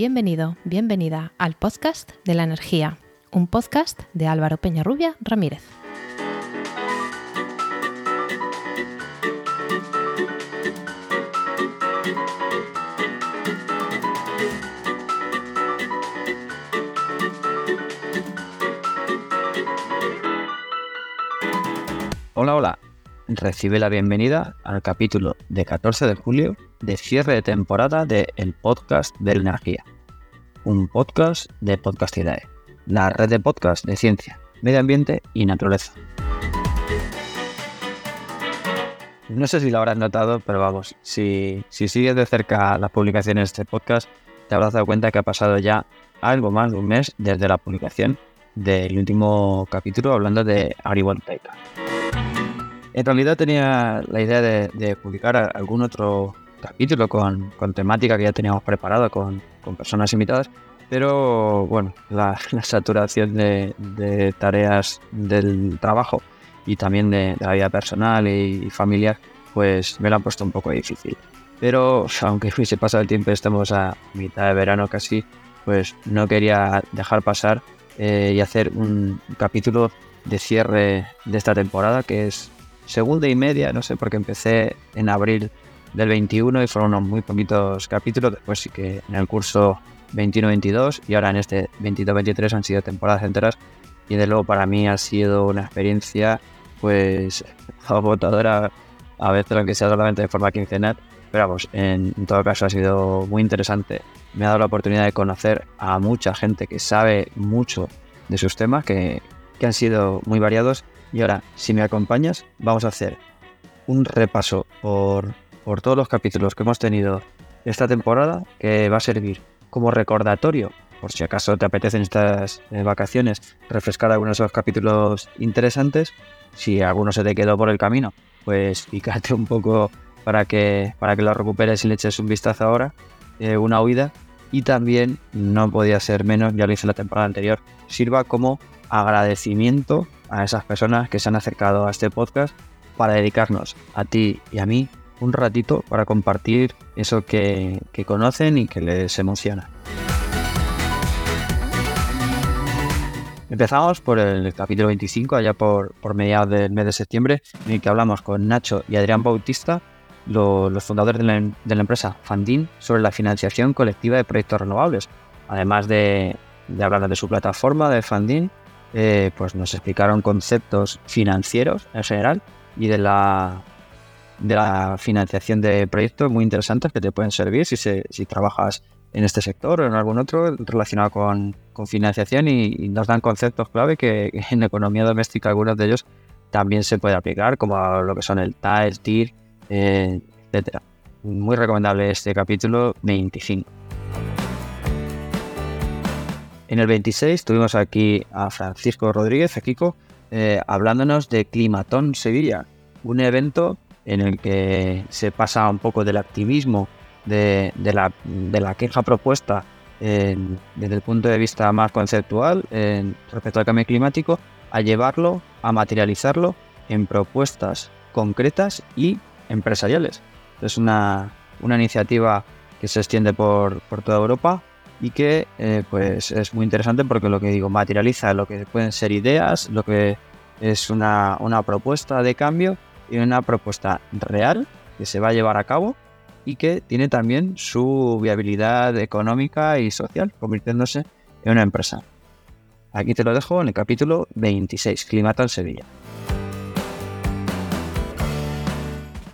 Bienvenido, bienvenida al podcast de la energía, un podcast de Álvaro Peñarrubia Ramírez. Hola, hola. Recibe la bienvenida al capítulo de 14 de julio de cierre de temporada de El Podcast de la Energía. Un podcast de Podcastidae, la red de podcast de ciencia, medio ambiente y naturaleza. No sé si lo habrás notado, pero vamos, si, si sigues de cerca las publicaciones de este podcast, te habrás dado cuenta que ha pasado ya algo más de un mes desde la publicación del último capítulo hablando de agrivoltaica. En realidad tenía la idea de, publicar algún otro capítulo con, temática que ya teníamos preparado con, personas invitadas, pero bueno, la, saturación de, tareas del trabajo y también de, la vida personal y, familiar, pues me lo han puesto un poco difícil. Pero aunque hubiese pasado el tiempo, estamos a mitad de verano casi, pues no quería dejar pasar eh, y hacer un capítulo de cierre de esta temporada que es segunda y media, no sé, porque empecé en abril del 21 y fueron unos muy poquitos capítulos, después sí que en el curso 21-22 y ahora en este 22-23 han sido temporadas enteras y de luego para mí ha sido una experiencia pues agotadora a veces aunque sea solamente de forma quincenal pero vamos, en, todo caso ha sido muy interesante. Me ha dado la oportunidad de conocer a mucha gente que sabe mucho de sus temas, que, que han sido muy variados y ahora, si me acompañas, vamos a hacer un repaso por, todos los capítulos que hemos tenido esta temporada, que va a servir como recordatorio, por si acaso te apetecen estas eh, vacaciones, refrescar algunos de esos capítulos interesantes. Si alguno se te quedó por el camino, pues pícate un poco para que, para que lo recuperes y le eches un vistazo ahora, eh, una huida. Y también, no podía ser menos, ya lo hice la temporada anterior, sirva como agradecimiento a esas personas que se han acercado a este podcast para dedicarnos a ti y a mí un ratito para compartir eso que, conocen y que les emociona. Empezamos por el capítulo 25, allá por, por mediados del mes de septiembre, en el que hablamos con Nacho y Adrián Bautista, los fundadores de la, empresa Fandin, sobre la financiación colectiva de proyectos renovables. Además de, de hablar de su plataforma de Fandin eh, pues nos explicaron conceptos financieros en general y de la, de la financiación de proyectos muy interesantes que te pueden servir si, si trabajas en este sector o en algún otro relacionado con, financiación y, nos dan conceptos clave que, en economía doméstica algunos de ellos también se puede aplicar como lo que son el TAE, TIR, eh, etcétera. Muy recomendable este capítulo 25. En el 26 tuvimos aquí a Francisco Rodríguez, a Kiko, eh, hablándonos de Climatón Sevilla, un evento en el que se pasa un poco del activismo, de, la, queja propuesta desde el punto de vista más conceptual respecto al cambio climático, a llevarlo, a materializarlo en propuestas concretas y empresariales. Es una, iniciativa que se extiende por toda Europa y que eh, pues es muy interesante porque lo que digo materializa lo que pueden ser ideas, lo que es una, propuesta de cambio y una propuesta real que se va a llevar a cabo y que tiene también su viabilidad económica y social, convirtiéndose en una empresa. Aquí te lo dejo en el capítulo 26, Climato en Sevilla.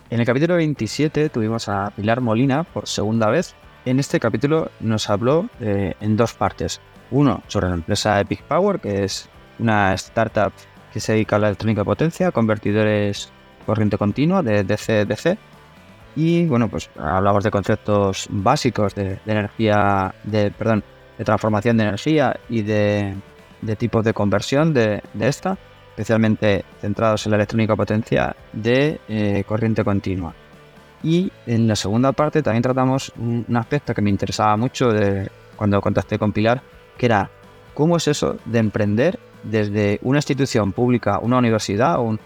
En el capítulo 27 tuvimos a Pilar Molina por segunda vez en este capítulo nos habló eh, en dos partes. Uno sobre la empresa Epic Power, que es una startup que se dedica a la electrónica potencia, convertidores corriente continua de DC-DC. Y bueno, pues hablamos de conceptos básicos de, energía, de, perdón, de transformación de energía y de, tipos de conversión de, esta, especialmente centrados en la electrónica potencia de eh, corriente continua. Y en la segunda parte también tratamos un, aspecto que me interesaba mucho de cuando contacté con Pilar, que era cómo es eso de emprender desde una institución pública, una universidad, o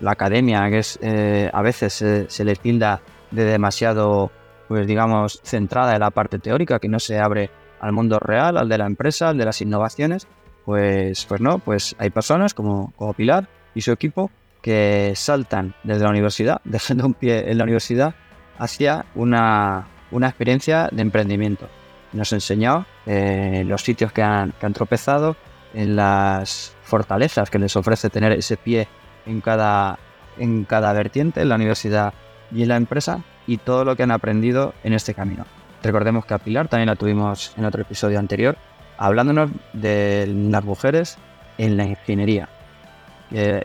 la academia, que es eh, a veces se le tilda de demasiado, pues digamos, centrada en la parte teórica, que no se abre al mundo real, al de la empresa, al de las innovaciones, pues, pues no, pues hay personas como, como Pilar y su equipo que saltan desde la universidad, dejando un pie en la universidad, hacia una, una experiencia de emprendimiento. Nos enseñó eh, los sitios que han, que han tropezado, en las fortalezas que les ofrece tener ese pie en cada, en cada vertiente, en la universidad y en la empresa, y todo lo que han aprendido en este camino. Recordemos que a Pilar también la tuvimos en otro episodio anterior, hablándonos de las mujeres en la ingeniería.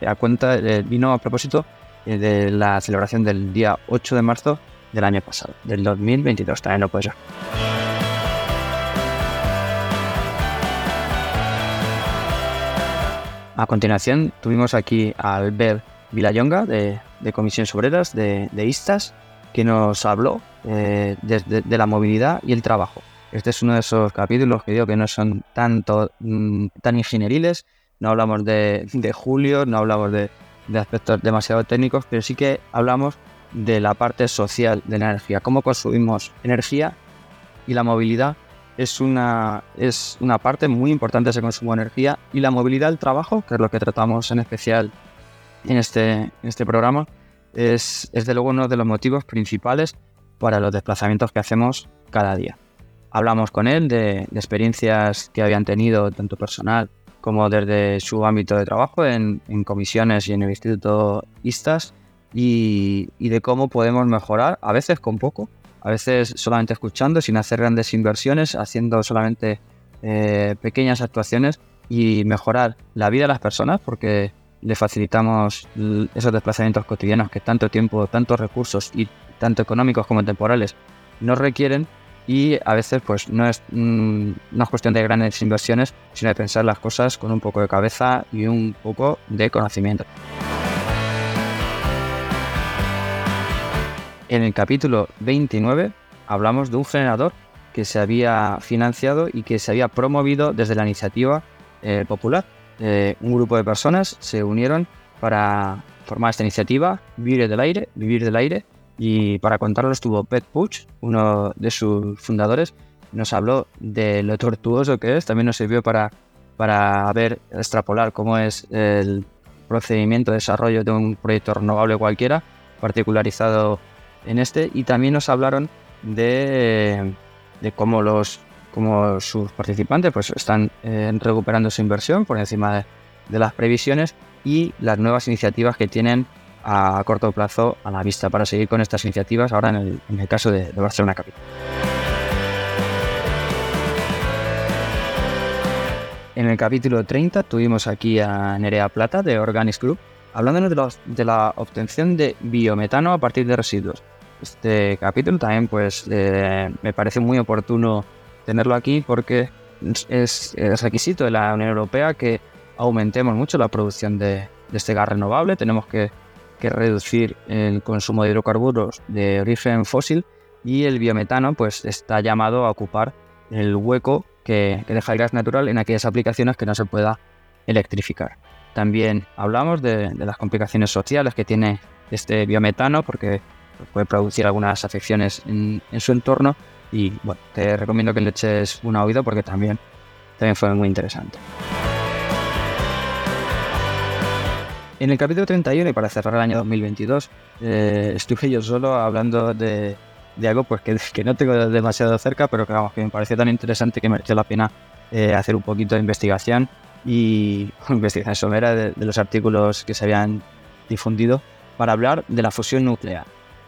A cuenta, eh, vino a propósito eh, de la celebración del día 8 de marzo del año pasado, del 2022, también lo puede ser. A continuación tuvimos aquí a Albert Vilayonga de, de Comisiones Obreras de, Istas que nos habló eh, de, de, la movilidad y el trabajo. Este es uno de esos capítulos que digo que no son tanto mm, tan ingenieriles, no hablamos de, Julio, no hablamos de, aspectos demasiado técnicos, pero sí que hablamos de la parte social de la energía, cómo consumimos energía y la movilidad es una, es una parte muy importante de ese consumo de energía y la movilidad del trabajo, que es lo que tratamos en especial en este, en este programa, es, es de luego uno de los motivos principales para los desplazamientos que hacemos cada día. Hablamos con él de, experiencias que habían tenido tanto personal como desde su ámbito de trabajo en, comisiones y en el Instituto ISTAS y, y de cómo podemos mejorar, a veces con poco, a veces solamente escuchando, sin hacer grandes inversiones, haciendo solamente eh, pequeñas actuaciones y mejorar la vida de las personas porque le facilitamos esos desplazamientos cotidianos que tanto tiempo, tantos recursos y tanto económicos como temporales nos requieren y a veces pues no es, mm, no es cuestión de grandes inversiones, sino de pensar las cosas con un poco de cabeza y un poco de conocimiento. En el capítulo 29 hablamos de un generador que se había financiado y que se había promovido desde la iniciativa eh, popular. Eh, un grupo de personas se unieron para formar esta iniciativa, Vivir del Aire, Vivir del Aire, y para contarlo estuvo Pet Puch, uno de sus fundadores, nos habló de lo tortuoso que es, también nos sirvió para, para ver, extrapolar cómo es el procedimiento de desarrollo de un proyecto renovable cualquiera, particularizado en este. Y también nos hablaron de, de cómo los como sus participantes pues están eh, recuperando su inversión por encima de, de, las previsiones y las nuevas iniciativas que tienen a corto plazo a la vista para seguir con estas iniciativas ahora en el, en el caso de, de Barcelona Capital. En el capítulo 30 tuvimos aquí a Nerea Plata de Organics Group hablándonos de, los, de la obtención de biometano a partir de residuos. Este capítulo también pues eh, me parece muy oportuno tenerlo aquí porque es, es, requisito de la Unión Europea que aumentemos mucho la producción de, de este gas renovable. Tenemos que, que, reducir el consumo de hidrocarburos de origen fósil y el biometano pues está llamado a ocupar el hueco que, que deja el gas natural en aquellas aplicaciones que no se pueda electrificar. También hablamos de, de las complicaciones sociales que tiene este biometano porque puede producir algunas afecciones en, en, su entorno y bueno, te recomiendo que le eches un oído porque también, también fue muy interesante. En el capítulo 31 y para cerrar el año 2022 eh, estuve yo solo hablando de, algo pues que, no tengo demasiado cerca pero que, me pareció tan interesante que mereció la pena eh, hacer un poquito de investigación y investigación somera de, de los artículos que se habían difundido para hablar de la fusión nuclear.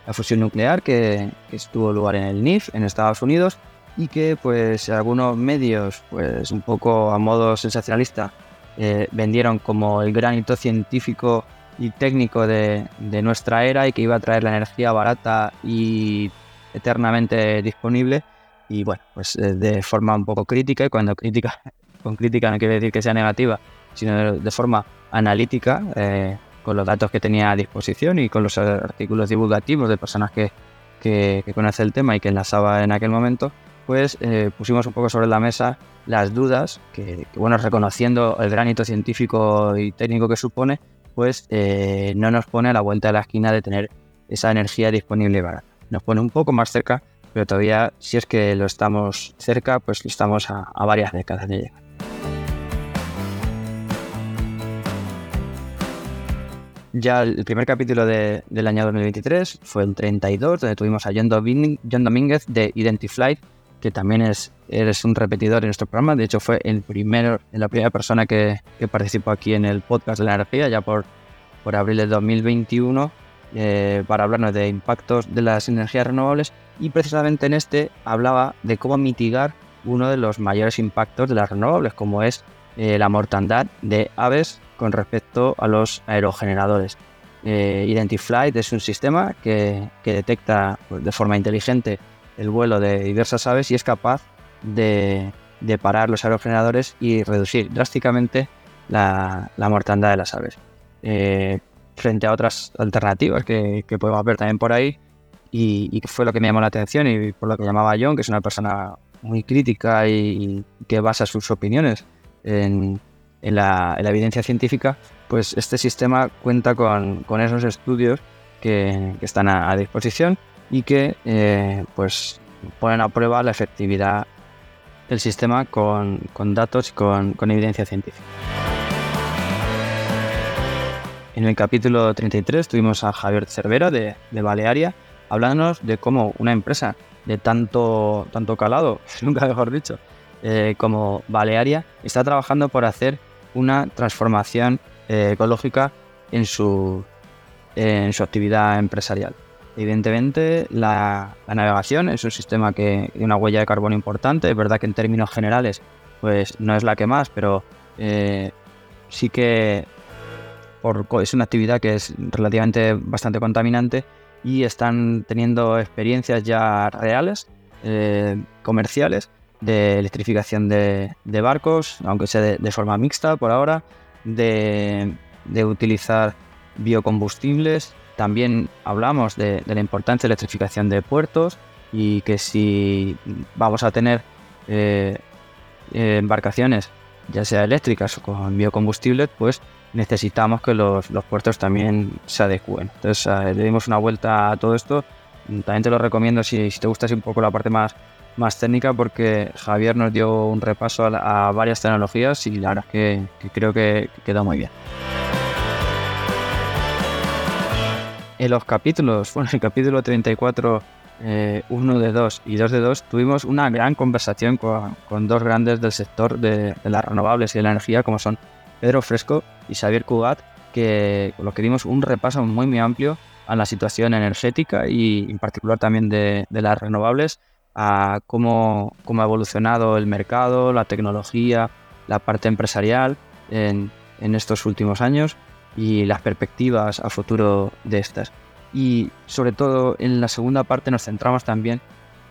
La fusión nuclear que, que, estuvo lugar en el NIF en Estados Unidos y que pues algunos medios pues un poco a modo sensacionalista eh, vendieron como el gran hito científico y técnico de, nuestra era y que iba a traer la energía barata y eternamente disponible. Y bueno pues eh, de forma un poco crítica y cuando crítica con crítica no quiere decir que sea negativa sino de, forma analítica eh, con los datos que tenía a disposición y con los artículos divulgativos de personas que, que, que conoce el tema y que enlazaba en aquel momento, pues pusimos un poco sobre la mesa las dudas que, bueno, reconociendo el granito científico y técnico que supone, pues eh, no nos pone a la vuelta de la esquina de tener esa energía disponible barata. Nos pone un poco más cerca pero todavía, si es que lo estamos cerca, pues estamos a, varias décadas de llegar. Ya el primer capítulo del año 2023 fue el 32, donde tuvimos a John, Domínguez de Identify, que también es, eres un repetidor en nuestro programa. De hecho, fue el primero, la primera persona que, participó aquí en el podcast de la energía, ya por, por abril de 2021, eh, para hablarnos de impactos de las energías renovables y precisamente en este hablaba de cómo mitigar uno de los mayores impactos de las renovables, como es eh, la mortandad de aves con respecto a los aerogeneradores. Eh, Identiflight es un sistema que, detecta pues, de forma inteligente el vuelo de diversas aves y es capaz de, parar los aerogeneradores y reducir drásticamente la, mortandad de las aves. Eh, frente a otras alternativas que, que podemos ver también por ahí, y, que fue lo que me llamó la atención y por lo que llamaba John, que es una persona muy crítica y, que basa sus opiniones en, la, evidencia científica, pues este sistema cuenta con, esos estudios que, están a, disposición y que eh, pues ponen a prueba la efectividad del sistema con, datos y con, evidencia científica. En el capítulo 33 tuvimos a Javier Cervera de, de Balearia, hablándonos de cómo una empresa de tanto, tanto calado, nunca mejor dicho, eh, como Balearia, está trabajando por hacer una transformación eh, ecológica en su, en su actividad empresarial. Evidentemente, la, navegación es un sistema que tiene una huella de carbono importante. Es verdad que en términos generales, pues no es la que más, pero eh, sí que es una actividad que es relativamente bastante contaminante y están teniendo experiencias ya reales, eh, comerciales, de electrificación de, barcos, aunque sea de, forma mixta por ahora, de, utilizar biocombustibles. También hablamos de, la importancia de la electrificación de puertos y que si vamos a tener eh, eh, embarcaciones, ya sea eléctricas o con biocombustibles, pues necesitamos que los, puertos también se adecúen. Entonces eh, le dimos una vuelta a todo esto. También te lo recomiendo si, te gusta un poco la parte más, más técnica porque Javier nos dio un repaso a, varias tecnologías y la verdad es que, creo que, quedó muy bien. En los capítulos, bueno, el capítulo 34, 1 eh, de 2 y 2 de 2, tuvimos una gran conversación con, dos grandes del sector de, de las renovables y de la energía como son Pedro Fresco y Xavier Cugat, que con lo que un repaso muy, muy amplio a la situación energética y en particular también de, las renovables, a cómo, cómo, ha evolucionado el mercado, la tecnología, la parte empresarial en, en estos últimos años y las perspectivas a futuro de estas. Y sobre todo en la segunda parte nos centramos también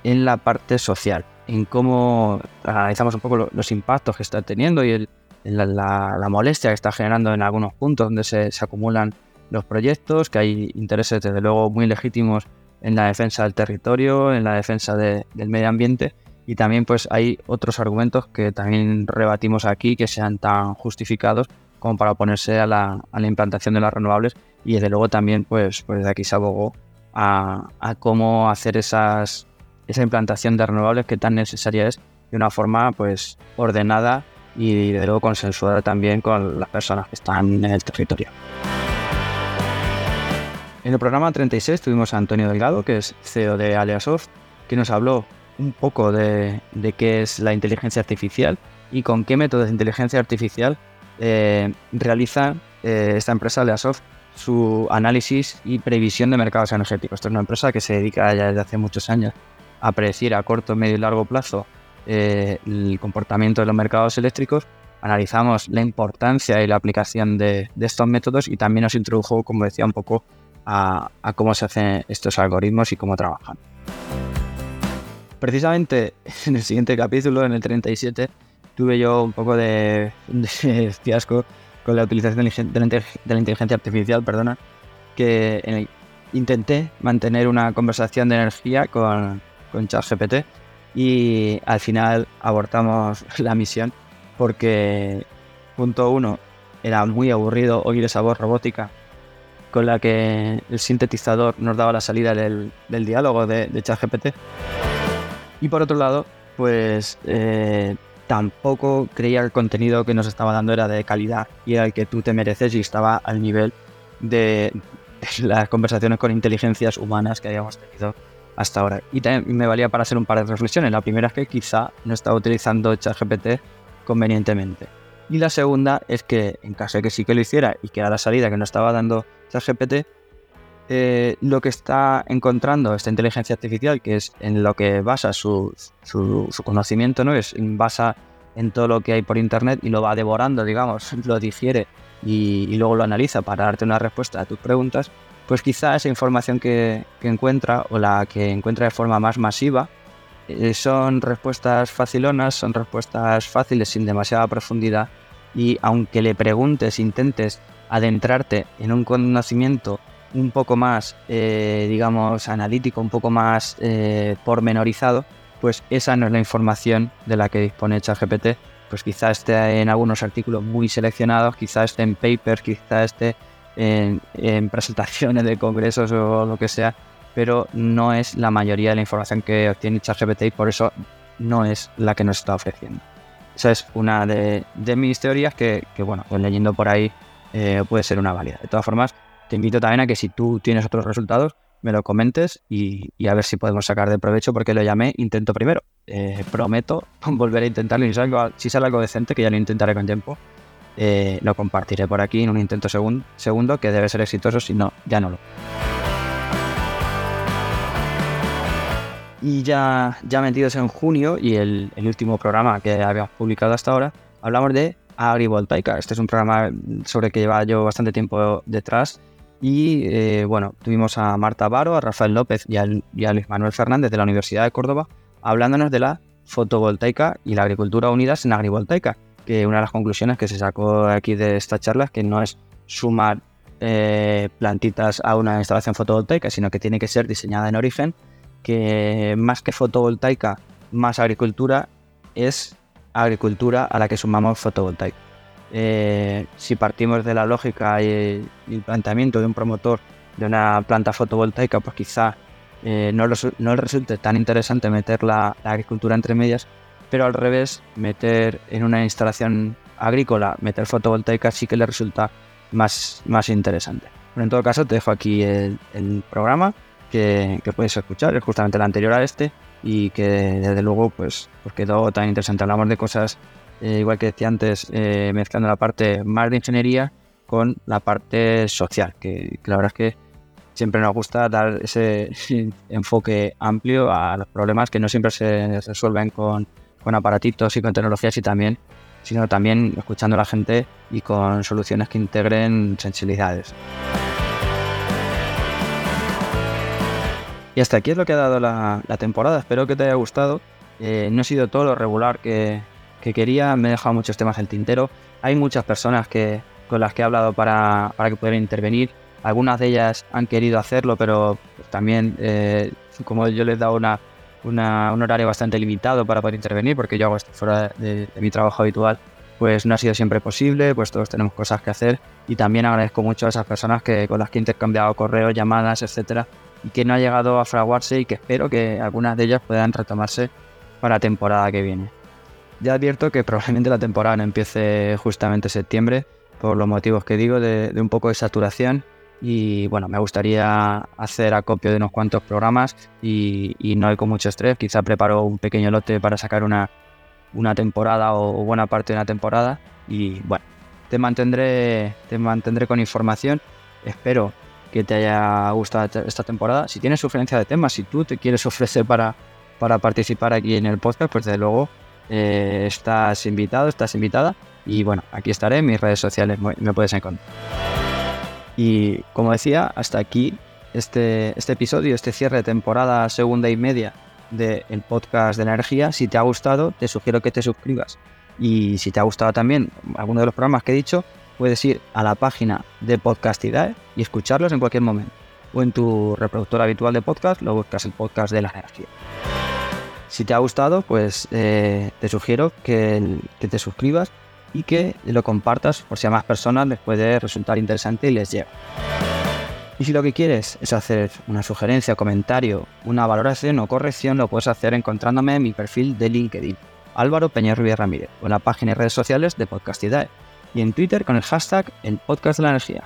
en la parte social, en cómo analizamos un poco los impactos que está teniendo y el, la, molestia que está generando en algunos puntos donde se, acumulan los proyectos, que hay intereses desde luego muy legítimos en la defensa del territorio, en la defensa del medio ambiente y también pues hay otros argumentos que también rebatimos aquí que sean tan justificados como para oponerse a la, implantación de las renovables y desde luego también pues, pues de aquí se abogó a, a, cómo hacer esas, esa implantación de renovables que tan necesaria es de una forma pues ordenada y de luego consensuar también con las personas que están en el territorio. En el programa 36 tuvimos a Antonio Delgado, que es CEO de Aliasoft, que nos habló un poco de, qué es la inteligencia artificial y con qué métodos de inteligencia artificial eh, realiza eh, esta empresa Aliasoft su análisis y previsión de mercados energéticos. Esta es una empresa que se dedica ya desde hace muchos años a predecir a corto, medio y largo plazo eh, el comportamiento de los mercados eléctricos, analizamos la importancia y la aplicación de, estos métodos y también nos introdujo, como decía, un poco a, cómo se hacen estos algoritmos y cómo trabajan. Precisamente en el siguiente capítulo, en el 37, tuve yo un poco de, fiasco con la utilización de la, inteligencia artificial, perdona, que intenté mantener una conversación de energía con, con ChatGPT y al final abortamos la misión porque, punto uno, era muy aburrido oír esa voz robótica con la que el sintetizador nos daba la salida del, diálogo de, de ChatGPT. Y por otro lado, pues eh, tampoco creía que el contenido que nos estaba dando era de calidad y era el que tú te mereces y estaba al nivel de, las conversaciones con inteligencias humanas que habíamos tenido hasta ahora. Y también me valía para hacer un par de reflexiones. La primera es que quizá no estaba utilizando ChatGPT convenientemente. Y la segunda es que en caso de que sí que lo hiciera y que era la salida que no estaba dando ChatGPT, eh, lo que está encontrando esta inteligencia artificial, que es en lo que basa su, su, conocimiento, ¿no? Es basa en todo lo que hay por internet y lo va devorando, digamos, lo digiere y, luego lo analiza para darte una respuesta a tus preguntas, pues quizá esa información que, encuentra o la que encuentra de forma más masiva eh, son respuestas facilonas, son respuestas fáciles sin demasiada profundidad y aunque le preguntes, intentes adentrarte en un conocimiento un poco más, eh, digamos, analítico, un poco más eh, pormenorizado, pues esa no es la información de la que dispone ChatGPT. Pues quizá esté en algunos artículos muy seleccionados, quizá esté en papers, quizá esté en, presentaciones de congresos o lo que sea, pero no es la mayoría de la información que obtiene ChatGPT y por eso no es la que nos está ofreciendo. Esa es una de, mis teorías que, bueno, leyendo por ahí eh, puede ser una válida. De todas formas, te invito también a que si tú tienes otros resultados, me lo comentes y, a ver si podemos sacar de provecho porque lo llamé intento primero. Eh, prometo volver a intentarlo y si sale, algo decente, que ya lo intentaré con tiempo, eh, lo compartiré por aquí en un intento segundo que debe ser exitoso, si no, ya no lo. Y ya, ya metidos en junio y el, el último programa que habíamos publicado hasta ahora, hablamos de agrivoltaica. Este es un programa sobre el que lleva yo bastante tiempo detrás y eh, bueno, tuvimos a Marta Baro, a Rafael López y a, Luis Manuel Fernández de la Universidad de Córdoba hablándonos de la fotovoltaica y la agricultura unidas en agrivoltaica, que una de las conclusiones que se sacó aquí de esta charla es que no es sumar eh, plantitas a una instalación fotovoltaica, sino que tiene que ser diseñada en origen, que más que fotovoltaica, más agricultura es agricultura a la que sumamos fotovoltaica. Eh, si partimos de la lógica y, el planteamiento de un promotor de una planta fotovoltaica, pues quizá eh, no, le resulte tan interesante meter la, agricultura entre medias, pero al revés, meter en una instalación agrícola, meter fotovoltaica sí que le resulta más, más interesante. En todo caso, te dejo aquí el, programa que, puedes escuchar, es justamente el anterior a este, y que desde luego pues, pues quedó tan interesante. Hablamos de cosas eh, igual que decía antes, eh, mezclando la parte más de ingeniería con la parte social, que, la verdad es que siempre nos gusta dar ese enfoque amplio a los problemas que no siempre se resuelven con, con aparatitos y con tecnologías y también sino también escuchando a la gente y con soluciones que integren sensibilidades. Y hasta aquí es lo que ha dado la, temporada. Espero que te haya gustado. Eh, no ha sido todo lo regular que, que quería, me he dejado muchos temas en el tintero. Hay muchas personas que, con las que he hablado para, para que pudieran intervenir. Algunas de ellas han querido hacerlo, pero también, eh, como yo les he dado una, un horario bastante limitado para poder intervenir, porque yo hago esto fuera de, mi trabajo habitual, pues no ha sido siempre posible, pues todos tenemos cosas que hacer. Y también agradezco mucho a esas personas que, con las que he intercambiado correos, llamadas, etcétera, y que no ha llegado a fraguarse y que espero que algunas de ellas puedan retomarse para la temporada que viene. Ya advierto que probablemente la temporada no empiece justamente en septiembre, por los motivos que digo, de, un poco de saturación. Y bueno, me gustaría hacer acopio de unos cuantos programas y, no hay con mucho estrés. Quizá preparo un pequeño lote para sacar una, una temporada o, buena parte de una temporada. Y bueno, te mantendré, te mantendré con información. Espero que te haya gustado esta temporada. Si tienes sugerencia de temas, si tú te quieres ofrecer para, para participar aquí en el podcast, pues desde luego eh, estás invitado, estás invitada. Y bueno, aquí estaré en mis redes sociales, me puedes encontrar. Y como decía, hasta aquí este, este episodio, este cierre de temporada segunda y media del podcast de energía. Si te ha gustado, te sugiero que te suscribas. Y si te ha gustado también alguno de los programas que he dicho, puedes ir a la página de Podcastidae y escucharlos en cualquier momento. O en tu reproductor habitual de podcast, lo buscas el podcast de la energía. Si te ha gustado, pues eh, te sugiero que, te suscribas y que lo compartas por si a más personas les puede resultar interesante y les lleva. Y si lo que quieres es hacer una sugerencia, comentario, una valoración o corrección, lo puedes hacer encontrándome en mi perfil de LinkedIn, Álvaro Peña Rubio Ramírez, o en la página y redes sociales de Podcastidae, y en Twitter con el hashtag El Podcast de la Energía.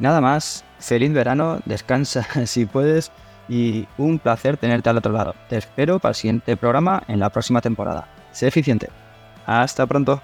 Nada más, feliz verano, descansa si puedes y un placer tenerte al otro lado. Te espero para el siguiente programa en la próxima temporada. Sé eficiente. Hasta pronto.